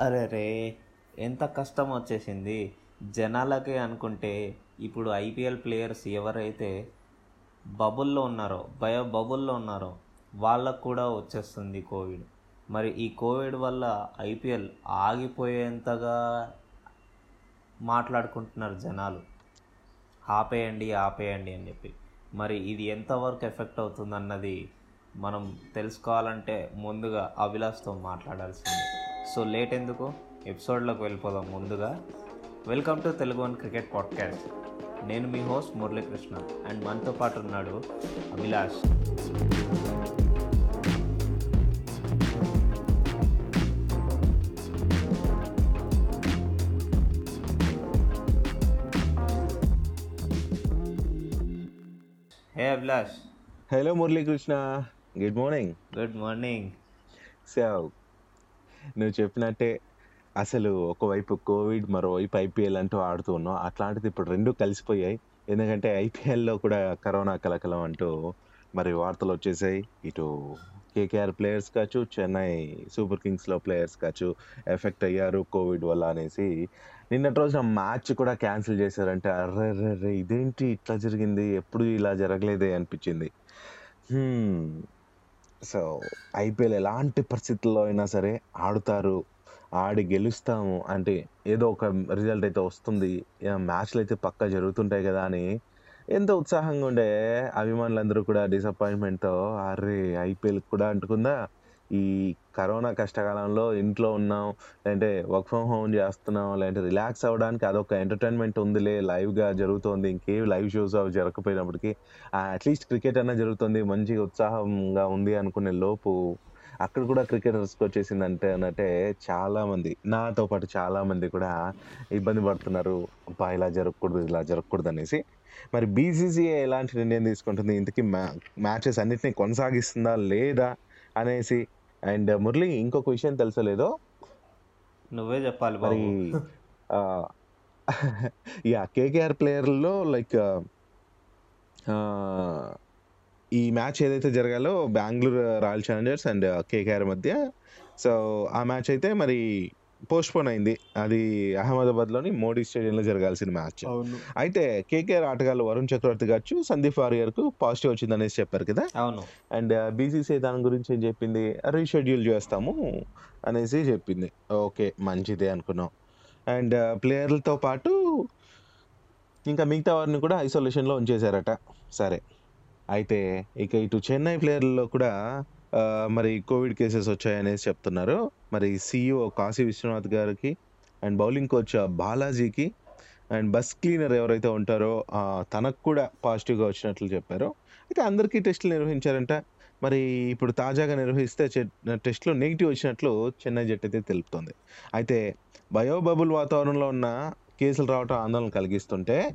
అరే రే ఎంత కష్టం వచ్చేసింది. జనాలకే అనుకుంటే ఇప్పుడు ఐపీఎల్ ప్లేయర్స్ ఎవరైతే బబుల్లో ఉన్నారో భయ బబుల్లో ఉన్నారో వాళ్ళకు కూడా వచ్చేస్తుంది కోవిడ్. మరి ఈ కోవిడ్ వల్ల ఐపీఎల్ ఆగిపోయేంతగా మాట్లాడుకుంటున్నారు జనాలు. ఆపేయండి ఆపేయండి అని చెప్పి. మరి ఇది ఎంతవరకు ఎఫెక్ట్ అవుతుందన్నది మనం తెలుసుకోవాలంటే ముందుగా అభిలాష్తో మాట్లాడాల్సింది. సో లేట్ ఎందుకు? ఎపిసోడ్లోకి వెళ్ళిపోదాం ముందుగా. Welcome to Telugu one cricket podcast. నేను మీ హోస్ట్ మురళీకృష్ణ అండ్ మనతో పాటు ఉన్నాడు Abhilash. Hey Abhilash. Hello Muralikrishna. Good morning. Good morning. So నువ్వు చెప్పినట్టే అసలు ఒకవైపు కోవిడ్ మరోవైపు ఐపీఎల్ అంటూ ఆడుతూ ఉన్నాం అట్లాంటిది ఇప్పుడు రెండు కలిసిపోయాయి. ఎందుకంటే ఐపీఎల్లో కూడా కరోనా కలకలం అంటూ మరి వార్తలు వచ్చేసాయి. ఇటు కేకేఆర్ ప్లేయర్స్ కావచ్చు చెన్నై సూపర్ కింగ్స్లో ప్లేయర్స్ కావచ్చు ఎఫెక్ట్ అయ్యారు కోవిడ్ వల్ల అనేసి. నిన్నటి రోజున మ్యాచ్ కూడా క్యాన్సిల్ చేశారంటే అర్రే అర్రే ఇదేంటి ఇట్లా జరిగింది? ఎప్పుడు ఇలా జరగలేదే అనిపించింది. సో ఐపీఎల్ ఎలాంటి పరిస్థితుల్లో అయినా సరే ఆడుతారు ఆడి గెలుస్తాము అంటే ఏదో ఒక రిజల్ట్ అయితే వస్తుంది మ్యాచ్లు అయితే పక్కా జరుగుతుంటాయి కదా అని ఎంత ఉత్సాహంగా ఉండే అభిమానులందరూ కూడా డిసప్పాయింట్మెంట్తో అరే ఐపీఎల్ కూడా అంటుకుందా? ఈ కరోనా కష్టకాలంలో ఇంట్లో ఉన్నాం లేదంటే వర్క్ ఫ్రమ్ హోమ్ చేస్తున్నాం లేదంటే రిలాక్స్ అవ్వడానికి అదొక ఎంటర్టైన్మెంట్ ఉందిలే లైవ్గా జరుగుతోంది ఇంకేం లైవ్ షోస్ అవి జరగకపోయినప్పటికీ అట్లీస్ట్ క్రికెట్ అన్నా జరుగుతుంది మంచిగా ఉత్సాహంగా ఉంది అనుకునే లోపు అక్కడ కూడా క్రికెటర్స్కి వచ్చేసిందంటే అంటే చాలా చాలామంది నాతో పాటు చాలామంది కూడా ఇబ్బంది పడుతున్నారు అబ్బా ఇలా జరగకూడదు ఇలా జరగకూడదు అనేసి. మరి బీసీసీఐ ఎలాంటి నిర్ణయం తీసుకుంటుంది? ఇంతకీ మ్యా మ్యాచెస్ అన్నిటిని కొనసాగిస్తుందా లేదా అనేసి అండ్ మురళి ఇంకొక విషయం తెలుసలేదో నువ్వే చెప్పాలి మరి యా కేకేఆర్ ప్లేయర్లో లైక్ ఈ మ్యాచ్ ఏదైతే జరగాలో Bengaluru royal challengers and KKR మధ్య. సో ఆ మ్యాచ్ అయితే మరి పోస్ట్ పోన్ అయింది. అది అహ్మదాబాద్లోని మోడీ స్టేడియంలో జరగాల్సిన మ్యాచ్. అయితే కేకేఆర్ ఆటగాళ్ళు వరుణ్ చక్రవర్తి కావచ్చు సందీప్ వారియర్కు పాజిటివ్ వచ్చింది అనేసి చెప్పారు కదా? అవును. అండ్ బీసీసీ దాని గురించి ఏం చెప్పింది? రీషెడ్యూల్ చేస్తాము అనేసి చెప్పింది. ఓకే మంచిదే అనుకున్నాం. అండ్ ప్లేయర్లతో పాటు ఇంకా మిగతా వారిని కూడా ఐసోలేషన్లో ఉంచేశారట. సరే. అయితే ఇక ఇటు చెన్నై ప్లేయర్లలో కూడా మరి కోవిడ్ కేసెస్ వచ్చాయనేసి చెప్తున్నారు. మరి సీఈఓ కాశీ విశ్వనాథ్ గారికి అండ్ బౌలింగ్ కోచ్ బాలాజీకి అండ్ బస్ క్లీనర్ ఎవరైతే ఉంటారో తనకు కూడా పాజిటివ్గా వచ్చినట్లు చెప్పారు. అయితే అందరికీ టెస్టులు నిర్వహించారంట. మరి ఇప్పుడు తాజాగా నిర్వహిస్తే చె- నెగిటివ్ వచ్చినట్లు చెన్నై జట్టు అయితే తెలుపుతోంది. అయితే బయోబబుల్ వాతావరణంలో ఉన్న కేసులు రావటం ఆందోళన కలిగిస్తుంటే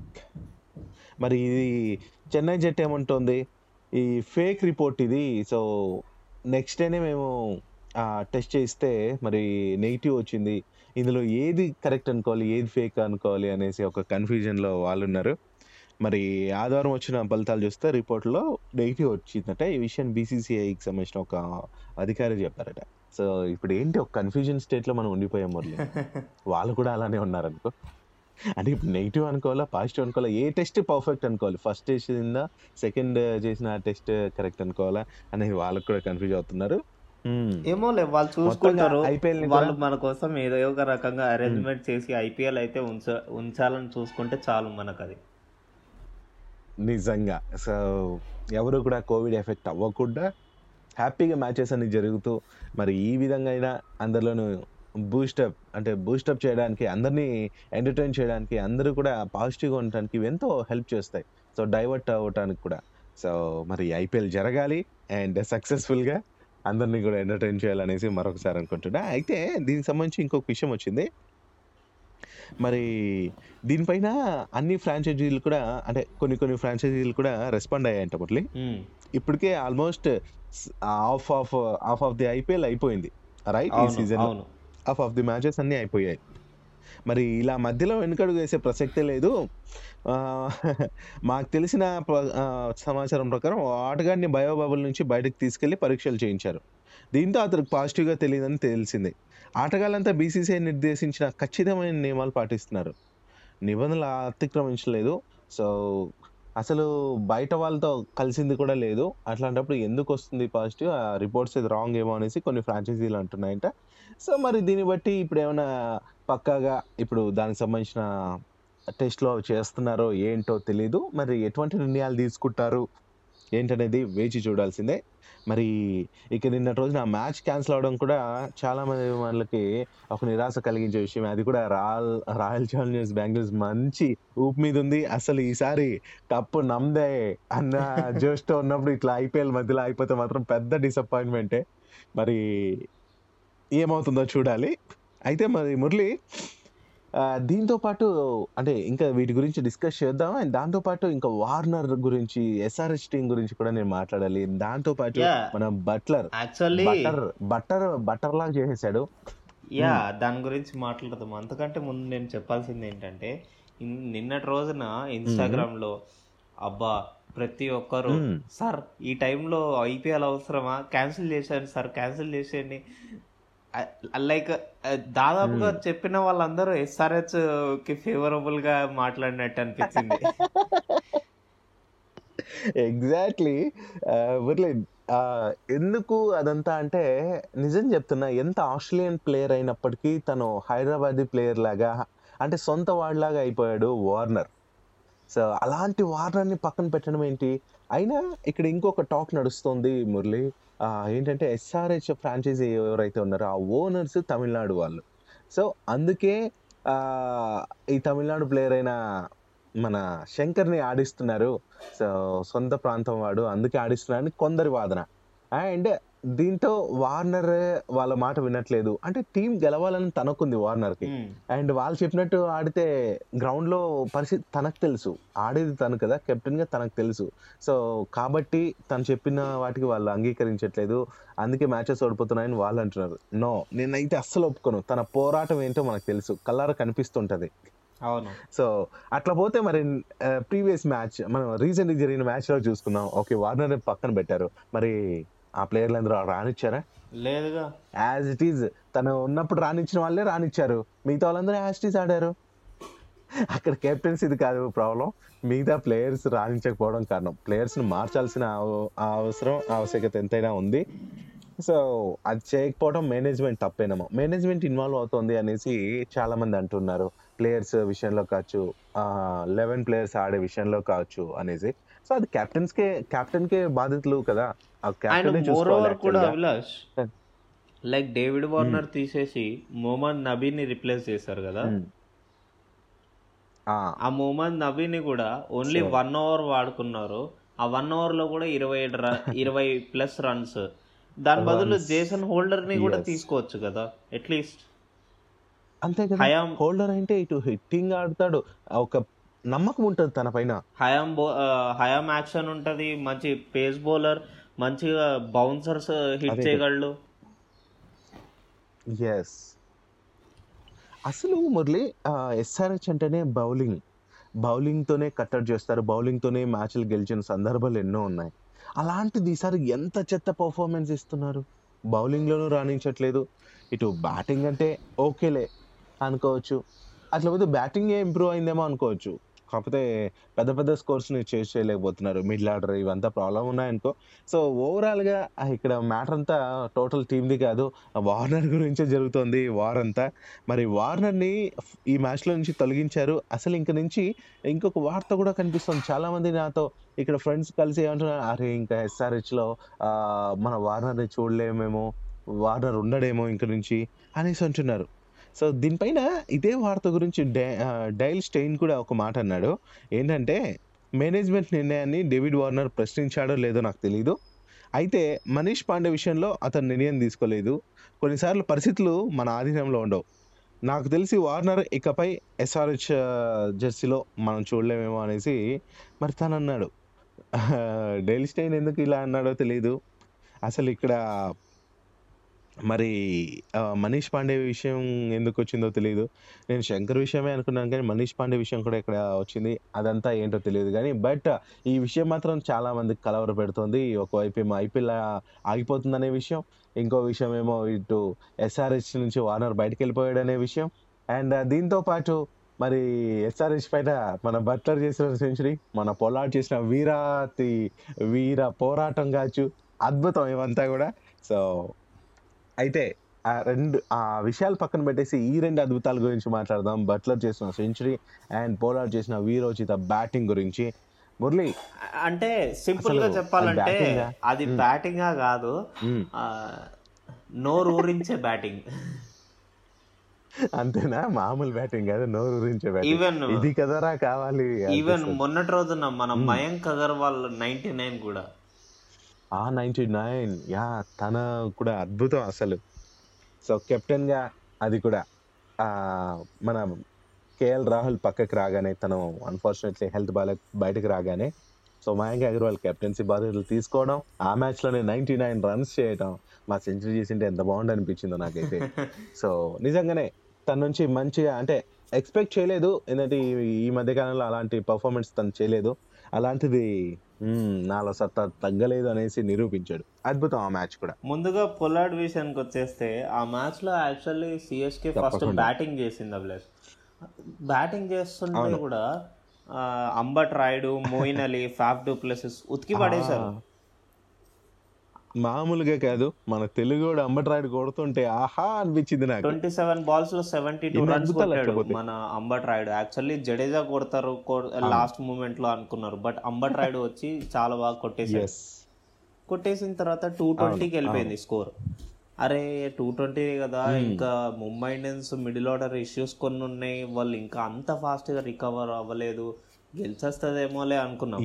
మరి ఇది చెన్నై జట్టు ఏమంటోంది? ఈ ఫేక్ రిపోర్ట్ ఇది. సో నెక్స్ట్ డేనే మేము టెస్ట్ చేయిస్తే మరి నెగిటివ్ వచ్చింది. ఇందులో ఏది కరెక్ట్ అనుకోవాలి ఏది ఫేక్ అనుకోవాలి అనేసి ఒక కన్ఫ్యూజన్లో వాళ్ళు ఉన్నారు మరి ఆదివారం వచ్చిన ఫలితాలు చూస్తే రిపోర్ట్లో నెగిటివ్ వచ్చిందట. ఈ విషయం బీసీసీఐకి సంబంధించిన ఒక అధికారి చెప్పారట. సో ఇప్పుడు ఏంటి ఒక కన్ఫ్యూజన్ స్టేట్లో మనం ఉండిపోయాం మురళి? వాళ్ళు కూడా అలానే ఉన్నారనుకో. అంటే ఇప్పుడు నెగిటివ్ అనుకోవాలా పాజిటివ్ అనుకోవాలా? ఏ టెస్ట్ పర్ఫెక్ట్ అనుకోవాలి? ఫస్ట్ చేసిందా? సెకండ్ చేసిన టెస్ట్ కరెక్ట్ అనుకోవాలా? అనేది వాళ్ళకు కూడా కన్ఫ్యూజ్ అవుతున్నారు. Hmm. ఏమోలే వాళ్ళు చూసుకుంటారు. వాళ్ళు మన కోసం ఏదో ఒక రకంగా అరేంజ్మెంట్ చేసి ఐపీఎల్ అయితే ఉంచ ఉంచాలని చూసుకుంటే చాలు మనకు అది నిజంగా. సో ఎవరు కూడా కోవిడ్ ఎఫెక్ట్ అవ్వకుండా హ్యాపీగా మ్యాచెస్ అన్ని జరుగుతూ మరి ఈ విధంగా అయినా అందరిలోనూ బూస్టప్ అంటే బూస్టప్ చేయడానికి అందరినీ ఎంటర్టైన్ చేయడానికి అందరూ కూడా పాజిటివ్గా ఉండటానికి ఇవి ఎంతో హెల్ప్ చేస్తాయి. సో డైవర్ట్ అవ్వటానికి కూడా. సో మరి ఐపీఎల్ జరగాలి అండ్ సక్సెస్ఫుల్గా అందరినీ కూడా ఎంటర్టైన్ చేయాలనేసి మరొకసారి అనుకుంటున్నా. అయితే దీనికి సంబంధించి ఇంకొక విషయం వచ్చింది. మరి దీనిపైన అన్ని ఫ్రాంచైజీలు కూడా అంటే కొన్ని కొన్ని ఫ్రాంచైజీలు కూడా రెస్పాండ్ అయ్యాయంట మురళి. ఉమ్, ఇప్పటికే almost half of half of the IPL అయిపోయింది. రైట్ ఈ season half of the matches అన్నీ అయిపోయాయి. మరి ఇలా మధ్యలో వెనుకడుగు వేసే ప్రసక్తే లేదు. మాకు తెలిసిన సమాచారం ప్రకారం ఓ ఆటగాడిని బయోబాబుల్ నుంచి బయటకు తీసుకెళ్ళి పరీక్షలు చేయించారు. దీంతో అతనికి పాజిటివ్గా తెలియదని తెలిసింది. ఆటగాళ్ళంతా బీసీసీఐ నిర్దేశించిన ఖచ్చితమైన నియమాలు పాటిస్తున్నారు. నిబంధనలు అతిక్రమించలేదు. సో అసలు బయట వాళ్ళతో కలిసింది కూడా లేదు. అట్లాంటప్పుడు ఎందుకు వస్తుంది పాజిటివ్ ఆ రిపోర్ట్స్ ఇది రాంగ్ ఏమో అనేసి కొన్ని ఫ్రాంచైజీలు అంటున్నాయంటే. సో మరి దీన్ని బట్టి ఇప్పుడు ఏమైనా పక్కాగా ఇప్పుడు దానికి సంబంధించిన టెస్ట్లో చేస్తున్నారో ఏంటో తెలీదు. మరి ఎటువంటి నిర్ణయాలు తీసుకుంటారు ఏంటనేది వేచి చూడాల్సిందే. మరి ఇక నిన్నటి రోజున ఆ మ్యాచ్ క్యాన్సిల్ అవడం కూడా చాలా మంది వాళ్ళకి ఒక నిరాశ కలిగించే విషయం అది కూడా రాయల్ రాయల్ ఛాలెంజర్స్ బెంగళూరు మంచి ఊపు మీద ఉంది. అసలు ఈసారి కప్పు నమ్దే అన్న జోష్తో ఉన్నప్పుడు ఇట్లా ఐపీఎల్ మధ్యలో అయిపోతే మాత్రం పెద్ద డిసప్పాయింట్మెంటే మరి ఏమవుతుందో చూడాలి. అయితే మరి మురళి దీంతో పాటు అంటే ఇంకా వీటి గురించి డిస్కస్ చేద్దాం అండ్ దాంతో పాటు ఇంకా వార్నర్ గురించి ఎస్ఆర్హెచ్ టీం గురించి కూడా నేను మాట్లాడాలి. దాంతో పాటు. మన బట్లర్ యాక్చువల్లీ బటర్ బటర్ లాగా చేసేసాడు. యా దాని గురించి మాట్లాడదాం అంతకంటే ముందు నేను చెప్పాల్సింది ఏంటంటే నిన్నటి రోజున ఇన్స్టాగ్రామ్లో అబ్బా ప్రతి ఒక్కరు. సార్ ఈ టైంలో ఐపీఎల్ అవసరమా? క్యాన్సిల్ చేశాను సార్ క్యాన్సిల్ చేసేయండి. లైక్ దాదాపుగా చెప్పిన వాళ్ళందరూ ఎస్ఆర్హెచ్కి ఫేవరబుల్గా మాట్లాడినట్టు అనిపించింది. ఎగ్జాక్ట్లీ మురళి ఆ, ఎందుకు అదంతా అంటే నిజం చెప్తున్నా ఎంత ఆస్ట్రేలియన్ ప్లేయర్ అయినప్పటికీ తను హైదరాబాదీ ప్లేయర్ లాగా అంటే సొంత వాడిలాగా అయిపోయాడు వార్నర్. సో అలాంటి వార్నర్ని పక్కన పెట్టడం ఏంటి? అయినా ఇక్కడ ఇంకొక టాక్ నడుస్తుంది మురళి. ఏంటంటే ఎస్ఆర్హెచ్ ఫ్రాంచైజీ ఎవరైతే ఉన్నారో ఆ ఓనర్స్ తమిళనాడు వాళ్ళు. సో అందుకే ఈ తమిళనాడు ప్లేయర్ అయిన మన శంకర్ని ఆడిస్తున్నారు. సో సొంత ప్రాంతం వాడు. అందుకే ఆడిస్తున్నారని కొందరి వాదన. అండ్ దీంతో వార్నర్ వాళ్ళ మాట వినట్లేదు. అంటే టీం గెలవాలని తనకుంది వార్నర్కి. మ్మ్. అండ్ వాళ్ళు చెప్పినట్టు ఆడితే గ్రౌండ్లో పరిస్థితి తనకు తెలుసు. ఆడేది తను కదా కెప్టెన్గా తనకు తెలుసు. సో కాబట్టి తను చెప్పిన వాటికి వాళ్ళు అంగీకరించట్లేదు. అందుకే మ్యాచెస్ ఓడిపోతున్నాయని వాళ్ళు అంటున్నారు. నో నేనైతే అస్సలు ఒప్పుకోను. తన పోరాటం ఏంటో మనకు తెలుసు. కల్లార కనిపిస్తుంటది. అవును. సో అట్లా పోతే మరి ప్రీవియస్ మ్యాచ్ మనం రీసెంట్ జరిగిన మ్యాచ్లో చూసుకుందాం. ఓకే వార్నర్ పక్కన పెట్టారు. మరి ఆ ప్లేయర్లు అందరూ రానిచ్చారా? లేదుగా. యాజ్ ఇట్ ఈజ్ తను ఉన్నప్పుడు రానిచ్చిన వాళ్ళే రానిచ్చారు. మిగతా వాళ్ళందరూ యాజ్ ఇట్ ఈజ్ ఆడారు. అక్కడ కెప్టెన్స్ ఇది కాదు ప్రాబ్లం మిగతా ప్లేయర్స్ రాణించకపోవడం కారణం. ప్లేయర్స్ని మార్చాల్సిన అవసరం ఆవశ్యకత ఎంతైనా ఉంది. సో అది చేయకపోవడం మేనేజ్మెంట్ తప్పేనేమో. మేనేజ్మెంట్ ఇన్వాల్వ్ అవుతుంది అనేసి చాలా మంది అంటున్నారు. ప్లేయర్స్ విషయంలో కావచ్చు లెవెన్ ప్లేయర్స్ ఆడే విషయంలో కావచ్చు అనేసి. సో అది కెప్టెన్స్ కే కెప్టెన్ కే బాధితులు కదా. ఆ కెప్టెన్ కూడా అభిలాష్ లైక్ డేవిడ్ వార్నర్ తీసేసి మొహమ్మద్ నబీని రిప్లేస్ చేశారు కదా. ఆ, ఆ మొహమ్మద్ నబీని కూడా ఓన్లీ. వన్ అవర్ వాడుకున్నారు. ఆ వన్ అవర్లో కూడా ఇరవై ఏడు ఇరవై ప్లస్ రన్స్ దాని బదులు. జేసన్ హోల్డర్ని కూడా. తీసుకోవచ్చు కదా అట్లీస్ట్ అంతే కదా. హయాం హోల్డర్ అంటే ఇటు హిట్టింగ్ ఆడతాడు. ఒక నమ్మకం ఉంటుంది తన పైన. హయాం బో హయాం యాక్షన్ ఉంటది మంచి పేస్ బౌలర్ మంచిగా బౌన్సర్స్ హిట్. చేయగలడు. ఎస్ అసలు మురళి ఎస్ఆర్హెచ్ అంటేనే బౌలింగ్. బౌలింగ్తోనే కట్టడి చేస్తారు బౌలింగ్తోనే మ్యాచ్లు గెలిచిన సందర్భాలు ఎన్నో ఉన్నాయి. అలాంటిది ఈసారి ఎంత చెత్త పర్ఫార్మెన్స్ ఇస్తున్నారు? బౌలింగ్లోనూ రాణించట్లేదు. ఇటు బ్యాటింగ్ అంటే ఓకేలే అనుకోవచ్చు. అట్లా పోతే బ్యాటింగే ఇంప్రూవ్ అయిందేమో అనుకోవచ్చు. కాకపోతే పెద్ద పెద్ద స్కోర్స్ని చేజ్ చేయలేకపోతున్నారు. మిడిల్ ఆర్డర్ ఇవంతా ప్రాబ్లం ఉన్నాయనుకో. సో ఓవరాల్గా ఇక్కడ మ్యాటర్ అంతా టోటల్ టీమ్ది కాదు. వార్నర్ గురించే జరుగుతోంది వార్ అంతా. మరి వార్నర్ని ఈ మ్యాచ్లో నుంచి తొలగించారు. అసలు ఇంక నుంచి ఇంకొక వార్త కూడా కనిపిస్తుంది. చాలా మంది నాతో ఇక్కడ ఫ్రెండ్స్ కలిసి ఏమంటున్నారు అరే ఇంకా ఎస్ఆర్హెచ్లో మన వార్నర్ని చూడలేమేమో వార్నర్ ఉండడేమో ఇంక నుంచి అనేసి అంటున్నారు. సో దీనిపైన ఇదే వార్త గురించి డై డైల్ స్టెయిన్ కూడా ఒక మాట అన్నాడు. ఏంటంటే మేనేజ్మెంట్ నిర్ణయాన్ని డేవిడ్ వార్నర్ ప్రశ్నించాడో లేదో నాకు తెలియదు అయితే మనీష్ పాండే విషయంలో అతను నిర్ణయం తీసుకోలేదు. కొన్నిసార్లు పరిస్థితులు మన ఆధీనంలో ఉండవు. నాకు తెలిసి వార్నర్ ఇకపై ఎస్ఆర్హెచ్ జెర్సీలో మనం చూడలేమేమో అనేసి మరి తను అన్నాడు. డైల్ స్టైన్ ఎందుకు ఇలా అన్నాడో తెలియదు అసలు ఇక్కడ మరి మనీష్ పాండే విషయం ఎందుకు వచ్చిందో తెలియదు నేను శంకర్ విషయమే అనుకున్నాను కానీ మనీష్ పాండే విషయం కూడా ఇక్కడ వచ్చింది. అదంతా ఏంటో తెలియదు కానీ బట్ ఈ విషయం మాత్రం చాలా మందికి కలవర పెడుతుంది. ఒకవైపు ఏమో ఐపీఎల్ ఆగిపోతుందనే విషయం ఇంకో విషయం ఏమో ఇటు ఎస్ఆర్హెచ్ నుంచి వార్నర్ బయటకు వెళ్ళిపోయాడు అనే విషయం. అండ్ దీంతో పాటు మరి ఎస్ఆర్హెచ్ పైన మన బట్లర్ చేసిన సెంచరీ మన పొలాట్ చేసిన వీరాతి వీర పోరాటం కావచ్చు అద్భుతం ఇవంతా కూడా. సో అయితే ఆ రెండు ఆ విషయాలు పక్కన పెట్టేసి ఈ రెండు అద్భుతాల గురించి మాట్లాడదాం. బట్లర్ చేసిన సెంచరీ అండ్ పోలార్డ్ చేసిన వీరోచిత బ్యాటింగ్ గురించి. మురళి అంటే సింపుల్గా చెప్పాలంటే అది బ్యాటింగ్ కాదు మ్మ్. ఆ, నోరు ఊరించే బ్యాటింగ్ అంతేనా? మామూలు బ్యాటింగ్ కాదు నోరు Even- బ్యాటింగ్ ఇది కదరా కావాలి? ఈవెన్. మొన్నటి రోజున మన మయాంక్ అగర్వాల్ నైన్టీ నైన్ కూడా. ఆ నైన్టీ నైన్. యా తన కూడా అద్భుతం అసలు. సో కెప్టెన్గా అది కూడా. మన కేఎల్ రాహుల్ పక్కకి రాగానే తను అన్ఫార్చునేట్లీ హెల్త్ బాగా బయటకు రాగానే సో మయాంక్ అగర్వాల్ కెప్టెన్సీ బాధ్యతలు తీసుకోవడం ఆ మ్యాచ్లోనే నైన్టీ నైన్ రన్స్ చేయడం మా సెంచరీ చేసింటే ఎంత బాగుంది అనిపించిందో నాకైతే. సో నిజంగానే తన నుంచి మంచిగా అంటే ఎక్స్పెక్ట్ చేయలేదు ఎందుకంటే ఈ- ఈ మధ్య కాలంలో అలాంటి పర్ఫార్మెన్స్ తను చేయలేదు. అలాంటిది నాలో సత్తా తగ్గలేదు అనేసి నిరూపించాడు. అద్భుతం ఆ మ్యాచ్ కూడా. ముందుగా పొలాడ్ విషయానికి వచ్చేస్తే ఆ మ్యాచ్లో యాక్చువల్లీ సిఎస్కే ఫస్ట్. బ్యాటింగ్ చేసింది అభిలాష్ బ్యాటింగ్ చేస్తుంటే. కూడా Ambati Rayudu Moeen Ali Faf du Plessis ఉతికి పడేశారు. మామూలుగా కాదు. మన తెలుగు అంబట్రాయుడు కొడుతుంటే ఆహా అనిపించింది నాకు. ట్వంటీ సెవెన్ బాల్స్లో సెవెంటీ టూ రన్స్ కొట్టాడు. మన అంబట్ రాయుడు యాక్చువల్లీ జడేజా కొడతారు లాస్ట్ మూమెంట్లో అనుకున్నారు. బట్ అంబట్ రాయుడు వచ్చి చాలా బాగా కొట్టేశాడు. ఎస్ కొట్టేసిన తర్వాత టూ ట్వంటీకి వెళ్ళిపోయింది స్కోర్ అరే టూ ట్వంటీ కదా ఇంకా Mumbai Indians middle order issues కొన్ని ఉన్నాయి. వాళ్ళు ఇంకా అంత ఫాస్ట్గా రికవర్ అవ్వలేదు. గెలిచేస్తుందేమోలే అనుకున్నాం.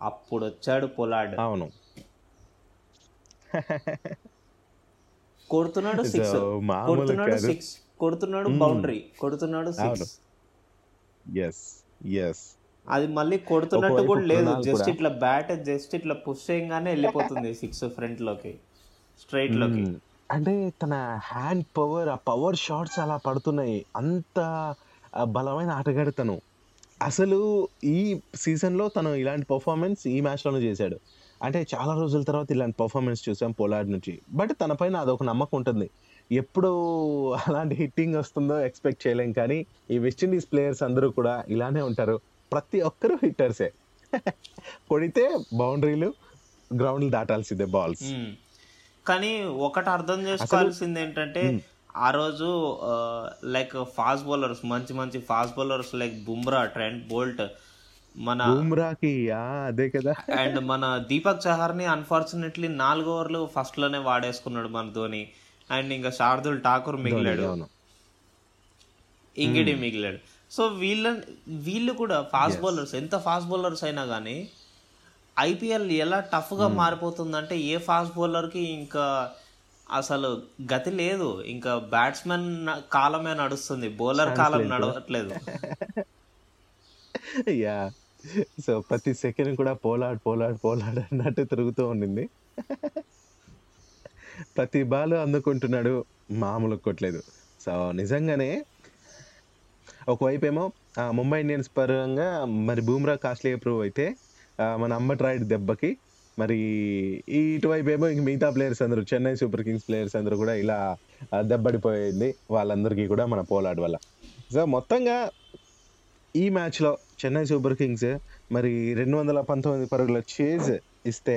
అప్పుడు వచ్చాడు పొలాడ్. అవును. కొడుతున్నాడు సిక్స్ కొడుతున్నాడు. సిక్స్ కొడుతున్నాడు బౌండరీ కొడుతున్నాడు. సిక్స్ ఎస్ ఎస్ అది మళ్ళీ కొడుతున్నట్టు కూడా లేదు. జస్ట్. ఇట్లా బ్యాట్ జస్ట్ ఇట్లా పుష్ చేయగానే వెళ్ళిపోతుంది సిక్స్ ఫ్రంట్లోకి. స్ట్రైట్లోకి. అంటే తన హ్యాండ్ పవర్ ఆ పవర్ షాట్స్ అలా పడుతున్నాయి. అంత బలమైన ఆటగాడు తను. అసలు ఈ సీజన్లో తను ఇలాంటి పర్ఫార్మెన్స్ ఈ మ్యాచ్లోనే చేశాడు. అంటే చాలా రోజుల తర్వాత ఇలాంటి పర్ఫార్మెన్స్ చూసాం పోలార్డ్ నుంచి. బట్ తన పైన అదొక నమ్మకం ఉంటుంది. ఎప్పుడు అలాంటి హిట్టింగ్ వస్తుందో ఎక్స్పెక్ట్ చేయలేం కానీ ఈ వెస్టిండీస్ ప్లేయర్స్ అందరూ కూడా ఇలానే ఉంటారు. ప్రతి ఒక్కరూ హిట్టర్సే కొడితే బౌండరీలు గ్రౌండ్లు దాటాల్సిందే బాల్స్. కానీ ఒకటి అర్థం చేసుకోవాల్సింది ఏంటంటే ఆ రోజు లైక్ ఫాస్ట్ బౌలర్స్ మంచి మంచి fast bowlers like Bumrah Trent Boult మన బూమ్రాకి అదే కదా. అండ్ మన దీపక్ చహర్ని అన్ఫార్చునేట్లీ నాలుగు ఓవర్లు ఫస్ట్లోనే వాడేసుకున్నాడు మన ధోని. అండ్ ఇంకా శార్దుల్ ఠాకూర్ మిగిలాడు. ఇంగిడి మిగిలాడు. సో వీళ్ళ వీళ్ళు కూడా ఫాస్ట్ బౌలర్స్ ఎంత ఫాస్ట్ బౌలర్స్ అయినా కానీ ఐపీఎల్ ఎలా టఫ్గా మారిపోతుందంటే ఏ ఫాస్ట్ బౌలర్కి ఇంకా అసలు గతి లేదు. ఇంకా బ్యాట్స్మెన్ కాలమే నడుస్తుంది. బౌలర్ కాలం నడవట్లేదు. యా సో ప్రతి సెకండ్ కూడా పోలాడ్ పోలాడ్ పోలాడ్ అన్నట్టు తిరుగుతూ ఉండింది. ప్రతి బాల్ అందుకుంటున్నాడు మామూలు కొట్టలేదు. సో నిజంగానే ఒకవైపు ఏమో ముంబై ఇండియన్స్ పరంగా మరి బూమ్రా కాస్ట్లీ ప్రూవ్ అయితే మన అంబట్ రాయుడు దెబ్బకి మరి ఇటువైపు ఏమో ఇంక మిగతా ప్లేయర్స్ అందరూ చెన్నై సూపర్ కింగ్స్ ప్లేయర్స్ అందరూ కూడా ఇలా దెబ్బడిపోయింది. వాళ్ళందరికీ కూడా మన పోలాడ్ వల్ల. సో మొత్తంగా ఈ మ్యాచ్లో చెన్నై సూపర్ కింగ్స్ మరి రెండు వందల పంతొమ్మిది పరుగుల చేజ్ ఇస్తే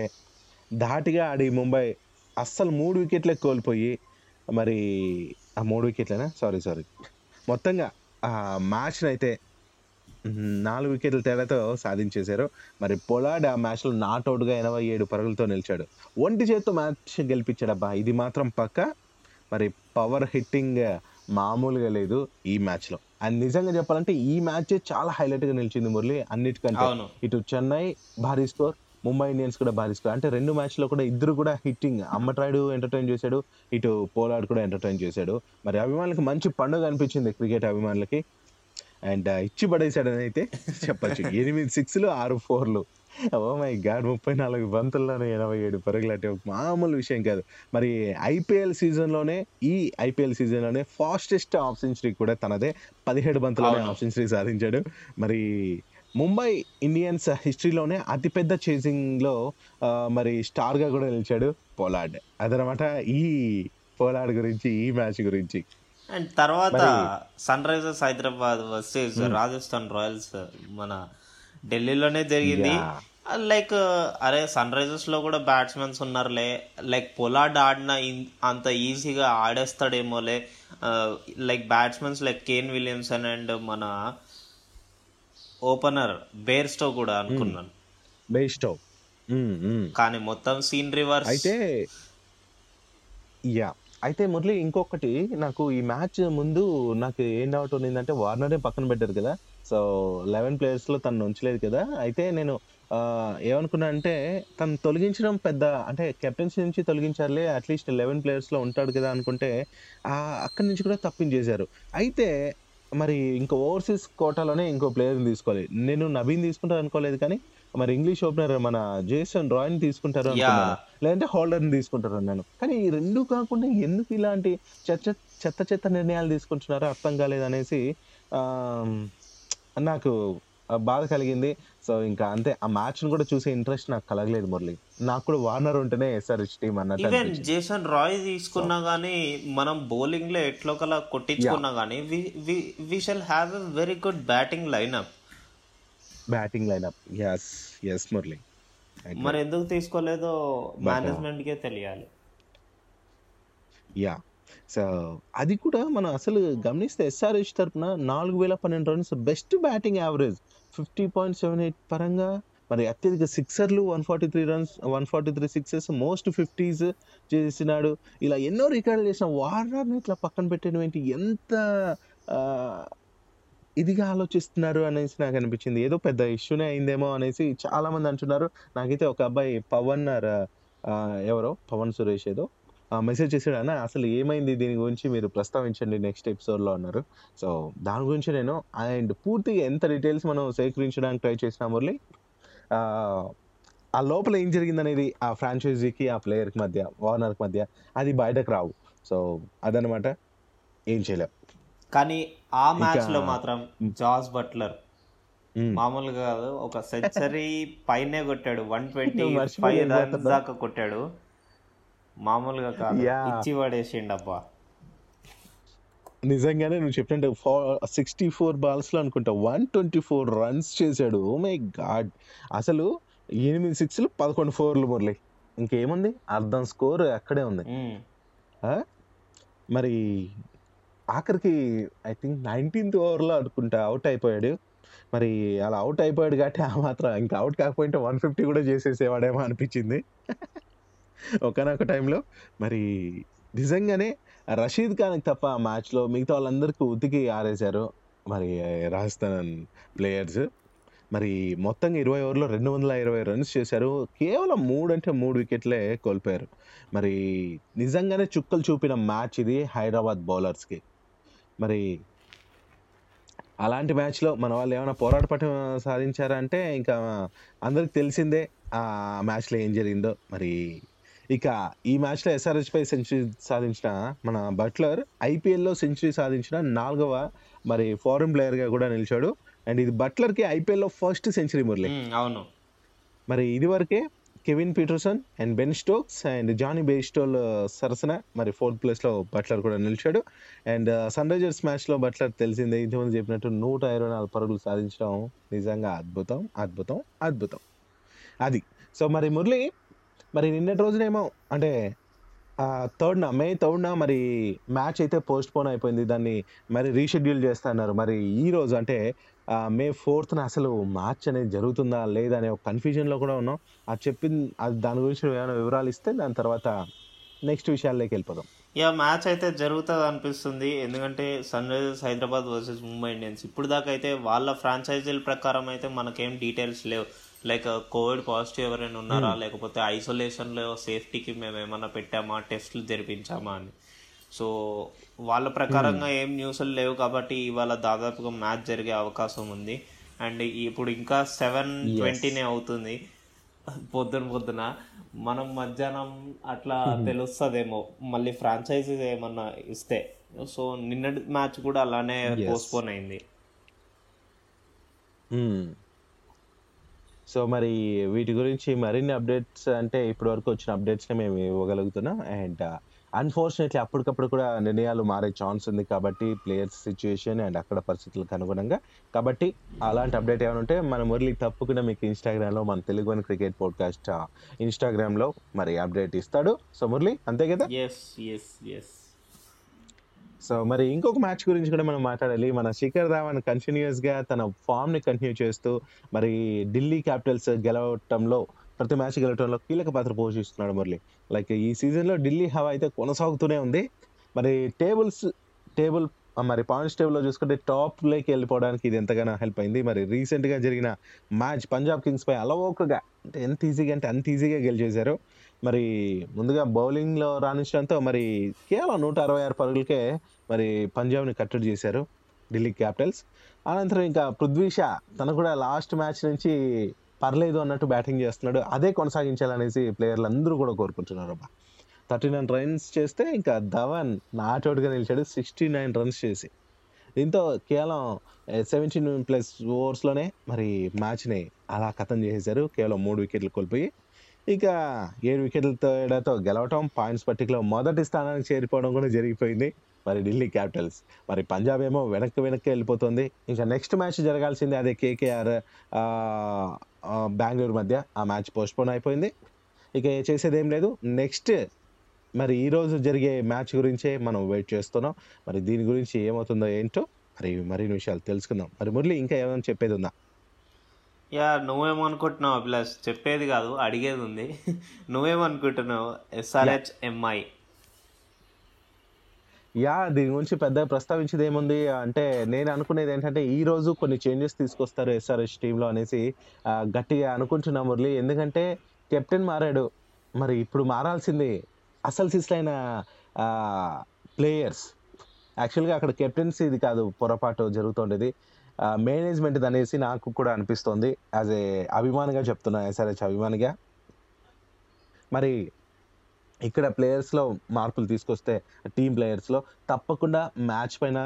ధాటిగా ఆడి ముంబై అస్సలు మూడు వికెట్లే కోల్పోయి మరి ఆ మూడు వికెట్లేనా? Sorry sorry. మొత్తంగా ఆ మ్యాచ్ని అయితే నాలుగు వికెట్ల తేడాతో సాధించేశారు. మరి పొలాడ్ ఆ మ్యాచ్లో నాట్అవుట్గా ఎనభై ఏడు పరుగులతో నిలిచాడు. ఒంటి చేత్తో మ్యాచ్ గెలిపించాడబ్బా ఇది మాత్రం పక్క. మరి పవర్ హిట్టింగ్ మామూలుగా లేదు ఈ మ్యాచ్లో. అండ్ నిజంగా చెప్పాలంటే ఈ మ్యాచ్ చాలా హైలైట్గా నిలిచింది మురళి అన్నిటికంటే. ఇటు చెన్నై భారీ స్కోర్ ముంబై ఇండియన్స్ కూడా భారీ స్కోర్. అంటే రెండు మ్యాచ్లో కూడా ఇద్దరు కూడా హిట్టింగ్ అమ్మట్రాయుడు ఎంటర్టైన్ చేశాడు ఇటు పోలాడ్ కూడా ఎంటర్టైన్ చేశాడు. మరి అభిమానులకు మంచి పండుగ అనిపించింది క్రికెట్ అభిమానులకి. అండ్ ఇచ్చి పడేశాడని అయితే చెప్పచ్చు. ఎనిమిది సిక్స్లు ఆరు ఫోర్లు ఓ మై గాడ్ ముప్పై నాలుగు బంతుల్లోనే ఎనభై ఏడు పరుగులు అంటే ఒక మామూలు విషయం కాదు. మరి ఐపీఎల్ సీజన్లోనే ఈ ఐపీఎల్ సీజన్లోనే ఫాస్టెస్ట్ హాఫ్ సెంచరీ కూడా తనదే. పదిహేడు బంతుల్లోనే. హాఫ్ సెంచరీ సాధించాడు. మరి ముంబై ఇండియన్స్ హిస్టరీలోనే అతిపెద్ద చేసింగ్లో మరి స్టార్గా కూడా నిలిచాడు పోలార్డ్ అదనమాట ఈ పోలార్డ్ గురించి ఈ మ్యాచ్ గురించి. అండ్ తర్వాత sunrisers Hyderabad versus Rajasthan royals మన ఢిల్లీలోనే జరిగింది. లైక్ అరే సన్ రైజర్స్లో కూడా బ్యాట్స్మెన్స్ ఉన్నారులే. లైక్ పొలాడ్ ఆడిన అంత ఈజీగా ఆడేస్తాడేమోలే. Like batsmens like Kane Williamson and మన ఓపెనర్ బేర్స్టో కూడా అనుకున్నాను. బెస్టో కానీ మొత్తం సీన్ రివర్స్. అయితే యా. అయితే మురళి ఇంకొకటి నాకు ఈ మ్యాచ్ ముందు నాకు ఏం డౌట్ ఉన్నిందంటే వార్నరే పక్కన పెట్టారు కదా. సో లెవెన్ ప్లేయర్స్లో తను ఉంచలేదు కదా. అయితే నేను ఏమనుకున్నా అంటే తను తొలగించడం పెద్ద అంటే కెప్టెన్సీ నుంచి తొలగించారులే అట్లీస్ట్ లెవెన్ ప్లేయర్స్లో ఉంటాడు కదా అనుకుంటే ఆ, అక్కడి నుంచి కూడా తప్పించేశారు అయితే మరి ఇంకో ఓవర్సీస్ కోటాలోనే ఇంకో ప్లేయర్ని తీసుకోవాలి. నేను నవీన్ తీసుకుంటారు అనుకోలేదు కానీ మరి ఇంగ్లీష్ ఓపెనర్ మన జేసన్ రాయ్ని తీసుకుంటారు అనుకున్నాను. లేదంటే హోల్డర్ని తీసుకుంటారు అన్నాను. కానీ ఈ రెండు కాకుండా ఎందుకు ఇలాంటి చెత్త చెత్త చెత్త నిర్ణయాలు తీసుకుంటున్నారో అర్థం కాలేదు అనేసి ఆ, నాకు బాధ కలిగింది. సో ఇంకా అంతే. ఆ మ్యాచ్ కూడా చూసే ఇంట్రెస్ట్ నాకు కలగలేదు మురళి. నాకు కూడా వార్నర్ ఉంటేనే ఎస్ఆర్హెచ్ టీం అన్నట్టు ఈవెన్. జేసన్ రాయ్ తీసుకున్నా గానీ మనం బౌలింగ్లో ఎట్లో కలా కొట్టించుకున్నా గానీ we shall have a very good batting lineup batting lineup yes yes Murali. మరి ఎందుకు తీసుకోలేదో మేనేజ్మెంట్ కే తెలియాలి. యా సో అది కూడా మనం అసలు గమనిస్తే ఎస్ఆర్హెచ్ తరపున నాలుగు వేల పన్నెండు runs best batting average fifty point seven eight పరంగా మరి అత్యధిక సిక్సర్లు one forty three runs one forty three sixes most fifties చేసినాడు. ఇలా ఎన్నో రికార్డులు చేసిన వార్నర్ని ఇట్లా పక్కన పెట్టడం ఎంత ఇదిగా ఆలోచిస్తున్నారు అనేసి నాకు అనిపించింది. ఏదో పెద్ద ఇష్యూనే అయిందేమో అనేసి చాలామంది అంటున్నారు. నాకైతే ఒక అబ్బాయి పవన్ ఎవరో? పవన్ సురేష్ ఏదో? మెసేజ్ చేశాడు అన్న అసలు ఏమైంది దీని గురించి మీరు ప్రస్తావించండి నెక్స్ట్ ఎపిసోడ్లో అన్నారు. సో దాని గురించి నేను అండ్ పూర్తిగా ఎంత డీటెయిల్స్ మనం సేకరించడానికి ట్రై చేసినా మురళి ఆ, లోపల ఏం జరిగిందనేది ఆ ఫ్రాంచైజీకి ఆ ప్లేయర్కి మధ్య వార్నర్కి మధ్య అది బయటకు రావు. సో అదనమాట ఏం చేయలేం. కానీ ఆ మ్యాచ్ ఇక- లో మాత్రం జాస్ బట్లర్ మ్మ్. మామూలుగా కాదు ఒక సెంచరీ పైనే కొట్టాడు. One twenty five runs. దాకా కొట్టాడు. మామూలుగా కాదు. ఇచ్చి పడేసిండబ్బా. నిజంగానే నువ్వు చెప్పినట్టు ఫోర్ సిక్స్టీ ఫోర్ బాల్స్లో అనుకుంటా వన్ ట్వంటీ ఫోర్ రన్స్ చేశాడు. ఓ మై గాడ్ అసలు ఎనిమిది సిక్స్లు పదకొండు ఫోర్లు మురళి. ఇంకేముంది? అర్ధం స్కోర్ అక్కడే ఉంది. ఆ? మరి ఆఖరికి ఐ థింక్ నైన్టీన్త్ ఓవర్లో అనుకుంటా అవుట్ అయిపోయాడు. మరి అలా అవుట్ అయిపోయాడు కాబట్టి ఆ మాత్రం ఇంకా అవుట్ కాకపోయింటే వన్ ఫిఫ్టీ కూడా చేసేసేవాడేమో అనిపించింది. ఒకనొక టైంలో మరి నిజంగానే రషీద్ ఖాన్కి తప్ప ఆ మ్యాచ్లో మిగతా వాళ్ళందరికీ ఉతికి ఆరేశారు మరి రాజస్థాన్ ప్లేయర్స్. మరి మొత్తంగా ఇరవై ఓవర్లో రెండు వందల ఇరవై రన్స్ చేశారు. కేవలం మూడు అంటే మూడు వికెట్లే కోల్పోయారు. మరి నిజంగానే చుక్కలు చూపిన మ్యాచ్ ఇది హైదరాబాద్ బౌలర్స్కి. మరి అలాంటి మ్యాచ్లో మన వాళ్ళు ఏమైనా పోరాట పట్టం సాధించారా అంటే ఇంకా అందరికి తెలిసిందే ఆ మ్యాచ్లో ఏం జరిగిందో. మరి ఇక ఈ మ్యాచ్లో ఎస్ఆర్హెచ్ పై సెంచరీ సాధించిన మన బట్లర్ ఐపీఎల్లో సెంచరీ సాధించిన నాలుగవ మరి ఫారెన్ ప్లేయర్గా కూడా నిలిచాడు. అండ్ ఇది బట్లర్కి ఐపీఎల్లో ఫస్ట్ సెంచరీ మురళి. అవును. మరి ఇది వరకే Kevin Pietersen and Ben Stokes and Johnny బేస్టోల్ సరసన మరి ఫోర్త్ ప్లేస్లో బట్లర్ కూడా నిలిచాడు. అండ్ సన్ రైజర్స్ మ్యాచ్లో బట్లర్ తెలిసిందే ఇంతకుముందు చెప్పినట్టు నూట ఇరవై నాలుగు పరుగులు సాధించడం నిజంగా అద్భుతం అద్భుతం అద్భుతం. అది. సో మరి మురళి మరి నిన్నటి రోజునేమో అంటే థర్డ్న మే థర్డ్న మరి మ్యాచ్ అయితే పోస్ట్ పోన్ అయిపోయింది. దాన్ని మరి రీషెడ్యూల్ చేస్తున్నారు. మరి ఈ రోజు అంటే మే ఫోర్త్న అసలు మ్యాచ్ అనేది జరుగుతుందా లేదా అనే ఒక కన్ఫ్యూజన్లో కూడా ఉన్నాం. అది చెప్పింది అది దాని గురించి ఏమైనా వివరాలు ఇస్తే దాని తర్వాత నెక్స్ట్ విషయాల్లోకి వెళ్ళిపోదాం. యా మ్యాచ్ అయితే జరుగుతుంది అనిపిస్తుంది ఎందుకంటే sunrisers Hyderabad versus Mumbai Indians. ఇప్పుడు దాకా అయితే వాళ్ళ ఫ్రాంచైజీల ప్రకారం అయితే మనకేం డీటెయిల్స్ లేవు. లైక్ కోవిడ్ పాజిటివ్ ఎవరైనా ఉన్నారా? లేకపోతే ఐసోలేషన్లో సేఫ్టీకి మేము ఏమన్నా పెట్టామా? టెస్ట్లు జరిపించామా అని. సో వాళ్ళ ప్రకారంగా ఏం న్యూస్లు లేవు కాబట్టి ఇవాళ దాదాపుగా మ్యాచ్ జరిగే అవకాశం ఉంది. అండ్ ఇప్పుడు ఇంకా సెవెన్ ట్వంటీనే అవుతుంది. పొద్దున పొద్దున. మనం మధ్యాహ్నం అట్లా తెలుస్తుందేమో. మళ్ళీ ఫ్రాంచైజీస్ ఏమన్నా ఇస్తే. సో నిన్నటి మ్యాచ్ కూడా అలానే పోస్ట్పోన్ అయింది. సో మరి వీటి గురించి మరిన్ని అప్డేట్స్ అంటే ఇప్పటి వరకు వచ్చిన అప్డేట్స్ని మేము ఇవ్వగలుగుతున్నాం. అండ్ uh, అన్ఫార్చునేట్లీ అప్పటికప్పుడు కూడా నిర్ణయాలు మారే ఛాన్స్ ఉంది కాబట్టి ప్లేయర్స్ సిచ్యుయేషన్ అండ్ అక్కడ పరిస్థితులకు అనుగుణంగా. కాబట్టి అలాంటి అప్డేట్ ఏమైనా ఉంటే మన మురళి తప్పకుండా మీకు ఇన్స్టాగ్రామ్లో మన తెలుగు వన్ క్రికెట్ పాడ్కాస్ట్ ఇన్స్టాగ్రామ్లో uh, మరి అప్డేట్ ఇస్తాడు. సో మురళి అంతే కదా? ఎస్ ఎస్ ఎస్ సో మరి ఇంకొక మ్యాచ్ గురించి కూడా మనం మాట్లాడాలి. మన శిఖర్ ధావన్ కంటిన్యూస్గా తన ఫామ్ని కంటిన్యూ చేస్తూ మరి ఢిల్లీ క్యాపిటల్స్ గెలవటంలో ప్రతి మ్యాచ్ గెలవటంలో కీలక పాత్ర పోషిస్తున్నాడు మురళి. లైక్ ఈ సీజన్లో ఢిల్లీ హవా అయితే కొనసాగుతూనే ఉంది. మరి టేబుల్స్ టేబుల్ మరి పాయింట్స్ టేబుల్లో చూసుకుంటే టాప్లోకి వెళ్ళిపోవడానికి ఇది ఎంతగానో హెల్ప్ అయింది. మరి రీసెంట్గా జరిగిన మ్యాచ్ పంజాబ్ కింగ్స్ పై అలవోకగా అంటే ఎంత ఈజీగా అంటే అంత ఈజీగా గెలిచేశారు. మరి ముందుగా బౌలింగ్లో రాణించడంతో మరి కేవలం నూట అరవై ఆరు పరుగులకే మరి పంజాబ్ని కట్టడి చేశారు ఢిల్లీ క్యాపిటల్స్ అనంతరం ఇంకా పృథ్వీ షా తను కూడా లాస్ట్ మ్యాచ్ నుంచి పర్లేదు అన్నట్టు బ్యాటింగ్ చేస్తున్నాడు. అదే కొనసాగించాలనేసి ప్లేయర్లు అందరూ కూడా కోరుకుంటున్నారు అబ్బా. థర్టీ నైన్ రన్స్ చేస్తే ఇంకా ధవన్ నాటౌట్గా నిలిచాడు సిక్స్టీ నైన్ రన్స్ చేసి. దీంతో కేవలం సెవెంటీన్ ప్లస్ ఓవర్స్లోనే మరి మ్యాచ్ని అలా ఖతం చేసేశారు. కేవలం మూడు వికెట్లు కోల్పోయి. ఇక ఏడు వికెట్ల తేడాతో గెలవటం పాయింట్స్ పట్టికలో మొదటి స్థానానికి చేరిపోవడం కూడా జరిగిపోయింది. మరి ఢిల్లీ క్యాపిటల్స్. మరి పంజాబ్ ఏమో వెనక్కి వెనక్కి వెళ్ళిపోతుంది. ఇంకా నెక్స్ట్ మ్యాచ్ జరగాల్సింది అదే కేకేఆర్ బెంగళూరు మధ్య. ఆ మ్యాచ్ పోస్ట్పోన్ అయిపోయింది. ఇక చేసేది ఏం లేదు. నెక్స్ట్ మరి ఈ రోజు జరిగే మ్యాచ్ గురించే మనం వెయిట్ చేస్తున్నాం. మరి దీని గురించి ఏమవుతుందో ఏంటో మరి మరిన్ని విషయాలు తెలుసుకుందాం. మరి మురళి ఇంకా ఏమైనా చెప్పేది ఉందా? యా నువ్వేమనుకుంటున్నావు అభిలాష్? చెప్పేది కాదు అడిగేది ఉంది. నువ్వేమనుకుంటున్నావు? SRH MI? యా దీని గురించి పెద్దగా ప్రస్తావించేది ఏముంది? అంటే నేను అనుకునేది ఏంటంటే ఈ రోజు కొన్ని చేంజెస్ తీసుకొస్తారు ఎస్ఆర్ఎస్ టీంలో అనేసి గట్టిగా అనుకుంటున్నా మురళి. ఎందుకంటే కెప్టెన్ మారాడు. మరి ఇప్పుడు మారాల్సింది. అసలు సిస్లైన ప్లేయర్స్. యాక్చువల్గా అక్కడ కెప్టెన్సీ ఇది కాదు పొరపాటు జరుగుతుండేది. మేనేజ్మెంట్ అనేసి నాకు కూడా అనిపిస్తోంది. యాజ్ ఏ అభిమానిగా చెప్తున్నా ఎస్ఆర్హెచ్ అభిమానిగా. మరి ఇక్కడ ప్లేయర్స్లో మార్పులు తీసుకొస్తే టీం ప్లేయర్స్లో తప్పకుండా మ్యాచ్ పైన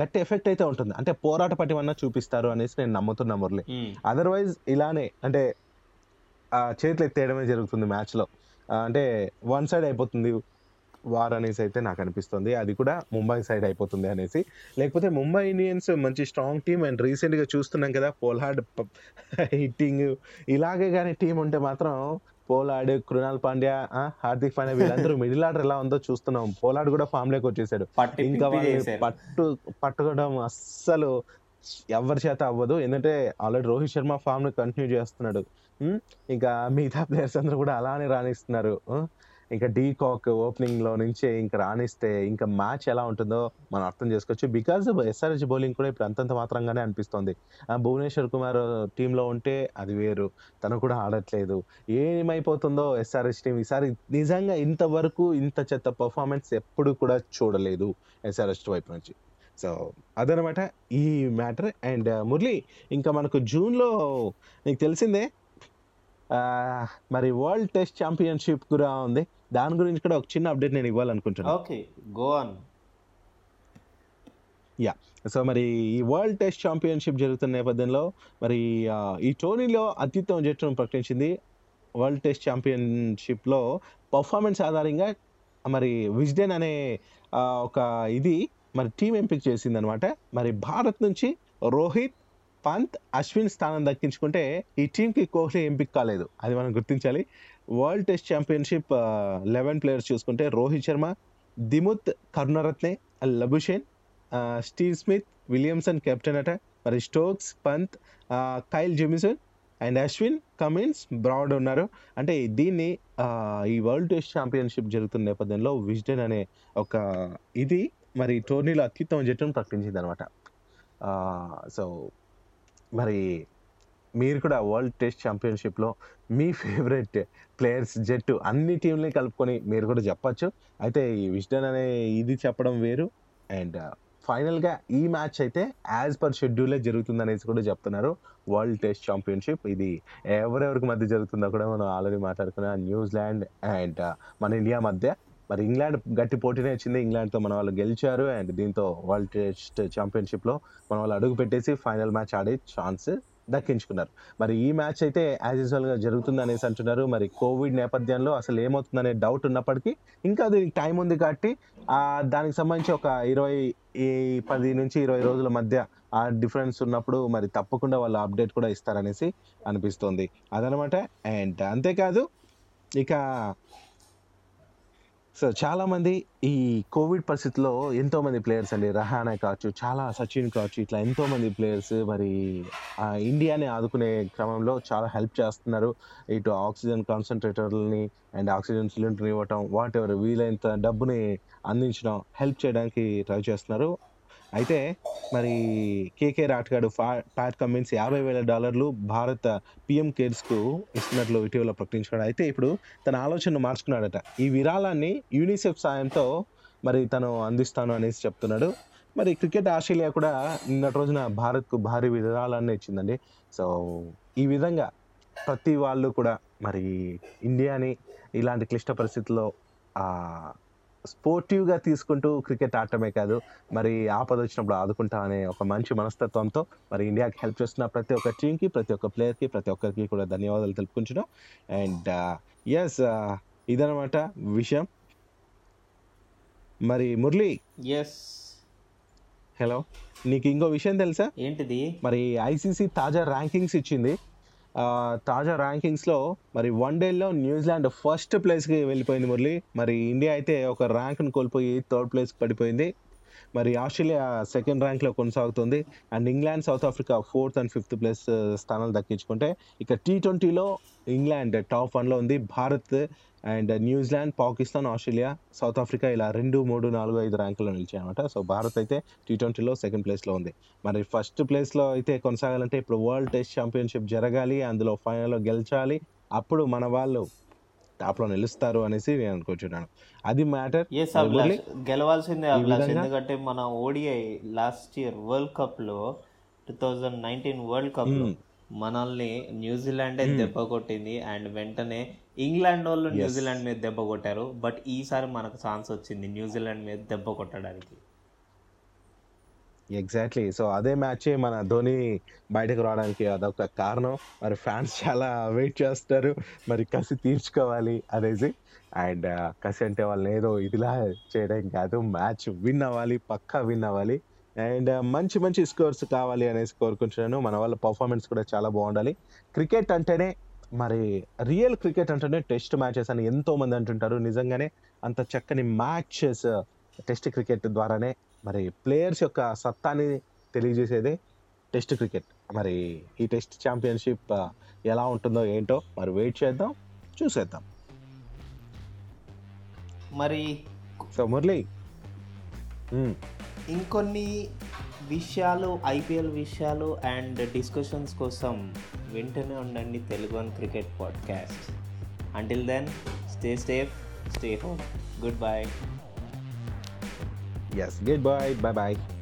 గట్టి ఎఫెక్ట్ అయితే ఉంటుంది. అంటే పోరాట పటిమన్నా చూపిస్తారు అనేసి నేను నమ్ముతున్నా మురళి. అదర్వైజ్ ఇలానే అంటే చేతులు ఎత్తేయడమే జరుగుతుంది మ్యాచ్లో. అంటే వన్ సైడ్ అయిపోతుంది వార్ అనేసి అయితే నాకు అనిపిస్తుంది. అది కూడా ముంబై సైడ్ అయిపోతుంది అనేసి. లేకపోతే ముంబై ఇండియన్స్ మంచి స్ట్రాంగ్ టీం అండ్ రీసెంట్గా చూస్తున్నాం కదా పోల్హార్డ్ హిట్టింగ్ ఇలాగే కానీ టీం ఉంటే మాత్రం పోలార్డ్ కృణాల్ పాండ్యా హార్దిక్ పాండ్యా వీళ్ళందరూ మిడిల్ ఆర్డర్ ఎలా ఉందో చూస్తున్నాం. పోలార్డ్ కూడా ఫామ్లోకి వచ్చేసాడు. పట్టి ఇంకా. పట్టు పట్టుకోవడం అస్సలు ఎవరి చేత అవ్వదు. ఎందుకంటే ఆల్రెడీ రోహిత్ శర్మ ఫామ్ను కంటిన్యూ చేస్తున్నాడు. ఇంకా మిగతా ప్లేయర్స్ అందరూ కూడా అలానే రాణిస్తున్నారు. ఇంకా డీ కాక్ ఓపెనింగ్లో నుంచి ఇంకా రాణిస్తే ఇంకా మ్యాచ్ ఎలా ఉంటుందో మనం అర్థం చేసుకోవచ్చు. బికాజ్ ఎస్ఆర్హెచ్ బౌలింగ్ కూడా ఇప్పుడు అంతంత మాత్రంగానే అనిపిస్తుంది. ఆ, భువనేశ్వర్ కుమార్ టీంలో ఉంటే అది వేరు. తను కూడా ఆడట్లేదు. ఏమైపోతుందో ఎస్ఆర్హెచ్ టీం ఈసారి నిజంగా ఇంతవరకు ఇంత చెత్త పర్ఫార్మెన్స్ ఎప్పుడు కూడా చూడలేదు ఎస్ఆర్హెచ్ వైపు నుంచి. సో అదనమాట ఈ మ్యాటర్. అండ్ మురళి ఇంకా మనకు జూన్లో నీకు తెలిసిందే మరి వరల్డ్ టెస్ట్ ఛాంపియన్షిప్ కూడా ఉంది. దాని గురించి కూడా ఒక చిన్న అప్డేట్ నేను ఇవ్వాలనుకుంటున్నాను okay go on. Yeah so మరి ఈ వరల్డ్ టెస్ట్ ఛాంపియన్షిప్ జరుగుతున్న నేపథ్యంలో మరి ఈ టోర్నీలో అత్యుత్తమ జట్టును ప్రకటించింది. వరల్డ్ టెస్ట్ ఛాంపియన్షిప్లో పర్ఫార్మెన్స్ ఆధారంగా మరి విజ్డెన్ అనే ఒక ఇది మరి టీం ఎంపిక చేసింది అనమాట మరి భారత్ నుంచి రోహిత్ పంత్ అశ్విన్ స్థానం దక్కించుకుంటే ఈ టీంకి కోహ్లీ ఎంపిక కాలేదు. అది మనం గుర్తించాలి. World test championship eleven players చూసుకుంటే Rohit Sharma Dimuth Karunaratne Labuschagne Steve Smith Williamson captain అట. మరి Stokes Pant Kyle Jamieson and Ashwin Cummins Broad ఉన్నారు. అంటే దీన్ని ఈ వరల్డ్ టెస్ట్ ఛాంపియన్షిప్ జరుగుతున్న నేపథ్యంలో విజ్డెన్ అనే ఒక ఇది మరి టోర్నీలో అత్యుత్తమ జట్టును ప్రకటించింది అనమాట సో మరి మీరు కూడా వరల్డ్ టెస్ట్ ఛాంపియన్షిప్లో మీ ఫేవరెట్ ప్లేయర్స్ జట్టు అన్ని టీంలని కలుపుకొని మీరు కూడా చెప్పచ్చు. అయితే ఈ విజ్డన్ అనే ఇది చెప్పడం వేరు. అండ్ ఫైనల్గా ఈ మ్యాచ్ అయితే యాజ్ పర్ షెడ్యూలే జరుగుతుంది అనేసి కూడా చెప్తున్నారు. వరల్డ్ టెస్ట్ ఛాంపియన్షిప్ ఇది ఎవరెవరికి మధ్య జరుగుతుందో కూడా మనం ఆల్రెడీ మాట్లాడుకున్నాం న్యూజిలాండ్ అండ్ మన ఇండియా మధ్య. మరి ఇంగ్లాండ్ గట్టి పోటీనే వచ్చింది ఇంగ్లాండ్తో మన వాళ్ళు గెలిచారు. అండ్ దీంతో వరల్డ్ టెస్ట్ ఛాంపియన్షిప్లో మన వాళ్ళు అడుగు పెట్టేసి ఫైనల్ మ్యాచ్ ఆడే ఛాన్స్ దక్కించుకున్నారు. మరి ఈ మ్యాచ్ అయితే యాజ్ యూజువల్గా జరుగుతుంది అనేసి అంటున్నారు. మరి కోవిడ్ నేపథ్యంలో అసలు ఏమవుతుందనే డౌట్ ఉన్నప్పటికీ ఇంకా దీనికి టైం ఉంది కాబట్టి దానికి సంబంధించి ఒక ఇరవై ఈ పది నుంచి ఇరవై రోజుల మధ్య ఆ డిఫరెన్స్ ఉన్నప్పుడు మరి తప్పకుండా వాళ్ళు అప్డేట్ కూడా ఇస్తారనేసి అనిపిస్తుంది. అదనమాట. అండ్ అంతేకాదు ఇక సో చాలామంది ఈ కోవిడ్ పరిస్థితిలో ఎంతో మంది ప్లేయర్స్ అండి. రహానా కావచ్చు చాలా సచిన్ కావచ్చు ఇట్లా ఎంతోమంది ప్లేయర్స్ మరి ఇండియాని ఆదుకునే క్రమంలో చాలా హెల్ప్ చేస్తున్నారు. ఇటు ఆక్సిజన్ కాన్సన్ట్రేటర్లని అండ్ ఆక్సిజన్ సిలిండర్ ఇవ్వటం వాట్ ఎవర్ వీలైనంత డబ్బుని అందించడం హెల్ప్ చేయడానికి ట్రై చేస్తున్నారు. అయితే మరి కేకే రాట్గాడు ఫా ప్యాట్ కమిన్స్ యాభై వేల డాలర్లు భారత పిఎం కేర్స్కు ఇస్తున్నట్లు ఇటీవల ప్రకటించాడు. అయితే ఇప్పుడు తన ఆలోచనను మార్చుకున్నాడట. ఈ విరాళాన్ని యూనిసెఫ్ సాయంతో మరి తను అందిస్తాను అనేసి చెప్తున్నాడు. మరి క్రికెట్ ఆస్ట్రేలియా కూడా నిన్నటి రోజున భారత్కు భారీ విరాళాన్ని ఇచ్చిందండి. సో ఈ విధంగా ప్రతి వాళ్ళు కూడా మరి ఇండియాని ఇలాంటి క్లిష్ట పరిస్థితుల్లో స్పోర్టివ్గా తీసుకుంటూ క్రికెట్ ఆడటమే కాదు మరి ఆపద వచ్చినప్పుడు ఆదుకుంటా అనే ఒక మంచి మనస్తత్వంతో మరి ఇండియాకి హెల్ప్ చేస్తున్న ప్రతి ఒక్క టీంకి ప్రతి ఒక్క ప్లేయర్కి ప్రతి ఒక్కరికి కూడా ధన్యవాదాలు తెలుపుకుంటున్నాం. అండ్ ఎస్ ఇదనమాట విషయం. మరి మురళి. ఎస్ హలో నీకు ఇంకో విషయం తెలుసా? ఏంటిది? మరి ఐసీసీ తాజా ర్యాంకింగ్స్ ఇచ్చింది. తాజా ర్యాంకింగ్స్లో మరి వన్ డేలో న్యూజిలాండ్ ఫస్ట్ ప్లేస్కి వెళ్ళిపోయింది మురళి. మరి ఇండియా అయితే ఒక ర్యాంక్ను కోల్పోయి థర్డ్ ప్లేస్కి పడిపోయింది. మరి ఆస్ట్రేలియా సెకండ్ ర్యాంక్లో కొనసాగుతుంది. And England South Africa fourth and fifth place స్థానాలు దక్కించుకుంటే ఇక టీ ట్వంటీలో ఇంగ్లాండ్ టాప్ వన్లో ఉంది. Bharat and New Zealand Pakistan Australia South Africa ఇలా రెండు మూడు నాలుగు ఐదు ర్యాంకుల్లో నిలిచాయి అనమాట సో భారత్ అయితే టీ ట్వంటీలో సెకండ్ ప్లేస్లో ఉంది. మరి ఫస్ట్ ప్లేస్లో అయితే కొనసాగాలంటే ఇప్పుడు వరల్డ్ టెస్ట్ ఛాంపియన్షిప్ జరగాలి. అందులో ఫైనల్లో గెలిచాలి. అప్పుడు మన వాళ్ళు టాప్లో నిలుస్తారు అనేసి నేను అనుకుంటున్నాను. అది మ్యాటర్. గెలవాల్సిందే అభిలాష్ ఎందుకంటే మన ఓడిఐ లాస్ట్ ఇయర్ వరల్డ్ కప్లో టూ థౌజండ్ నైన్టీన్ వరల్డ్ కప్లో. మనల్ని న్యూజిలాండే. దెబ్బ కొట్టింది అండ్ వెంటనే ఇంగ్లాండ్ వాళ్ళు న్యూజిలాండ్ మీద దెబ్బ కొట్టారు. బట్ ఈసారి మనకు ఛాన్స్ వచ్చింది న్యూజిలాండ్ మీద దెబ్బ కొట్టడానికి. ఎగ్జాక్ట్లీ సో అదే మ్యాచ్ మన ధోని బయటకు రావడానికి అదొక కారణం. మరి ఫ్యాన్స్ చాలా వెయిట్ చేస్తారు. మరి కసి తీర్చుకోవాలి అనేసి. అండ్ కసి అంటే వాళ్ళని ఏదో ఇదిలా చేయడం కాదు. మ్యాచ్ విన్ అవ్వాలి పక్కా విన్ అవ్వాలి. అండ్ మంచి మంచి స్కోర్స్ కావాలి అనేసి కోరుకుంటున్నాను. మన వాళ్ళ పర్ఫార్మెన్స్ కూడా చాలా బాగుండాలి. క్రికెట్ అంటేనే మరి రియల్ క్రికెట్ అంటేనే టెస్ట్ మ్యాచెస్ అని ఎంతోమంది అంటుంటారు. నిజంగానే అంత చక్కని మ్యాచెస్ టెస్ట్ క్రికెట్ ద్వారానే మరి ప్లేయర్స్ యొక్క సత్తాని తెలియజేసేదే టెస్ట్ క్రికెట్ మరి ఈ టెస్ట్ ఛాంపియన్షిప్ ఎలా ఉంటుందో ఏంటో మరి వెయిట్ చేద్దాం చూసేద్దాం. మరి సో మురళి. ఇంకొన్ని విషయాలు ఐపీఎల్ విషయాలు అండ్ డిస్కషన్స్ కోసం వింటూనే ఉండండి Telugu one cricket podcast. Until then stay safe stay home good bye yes goodbye. Bye bye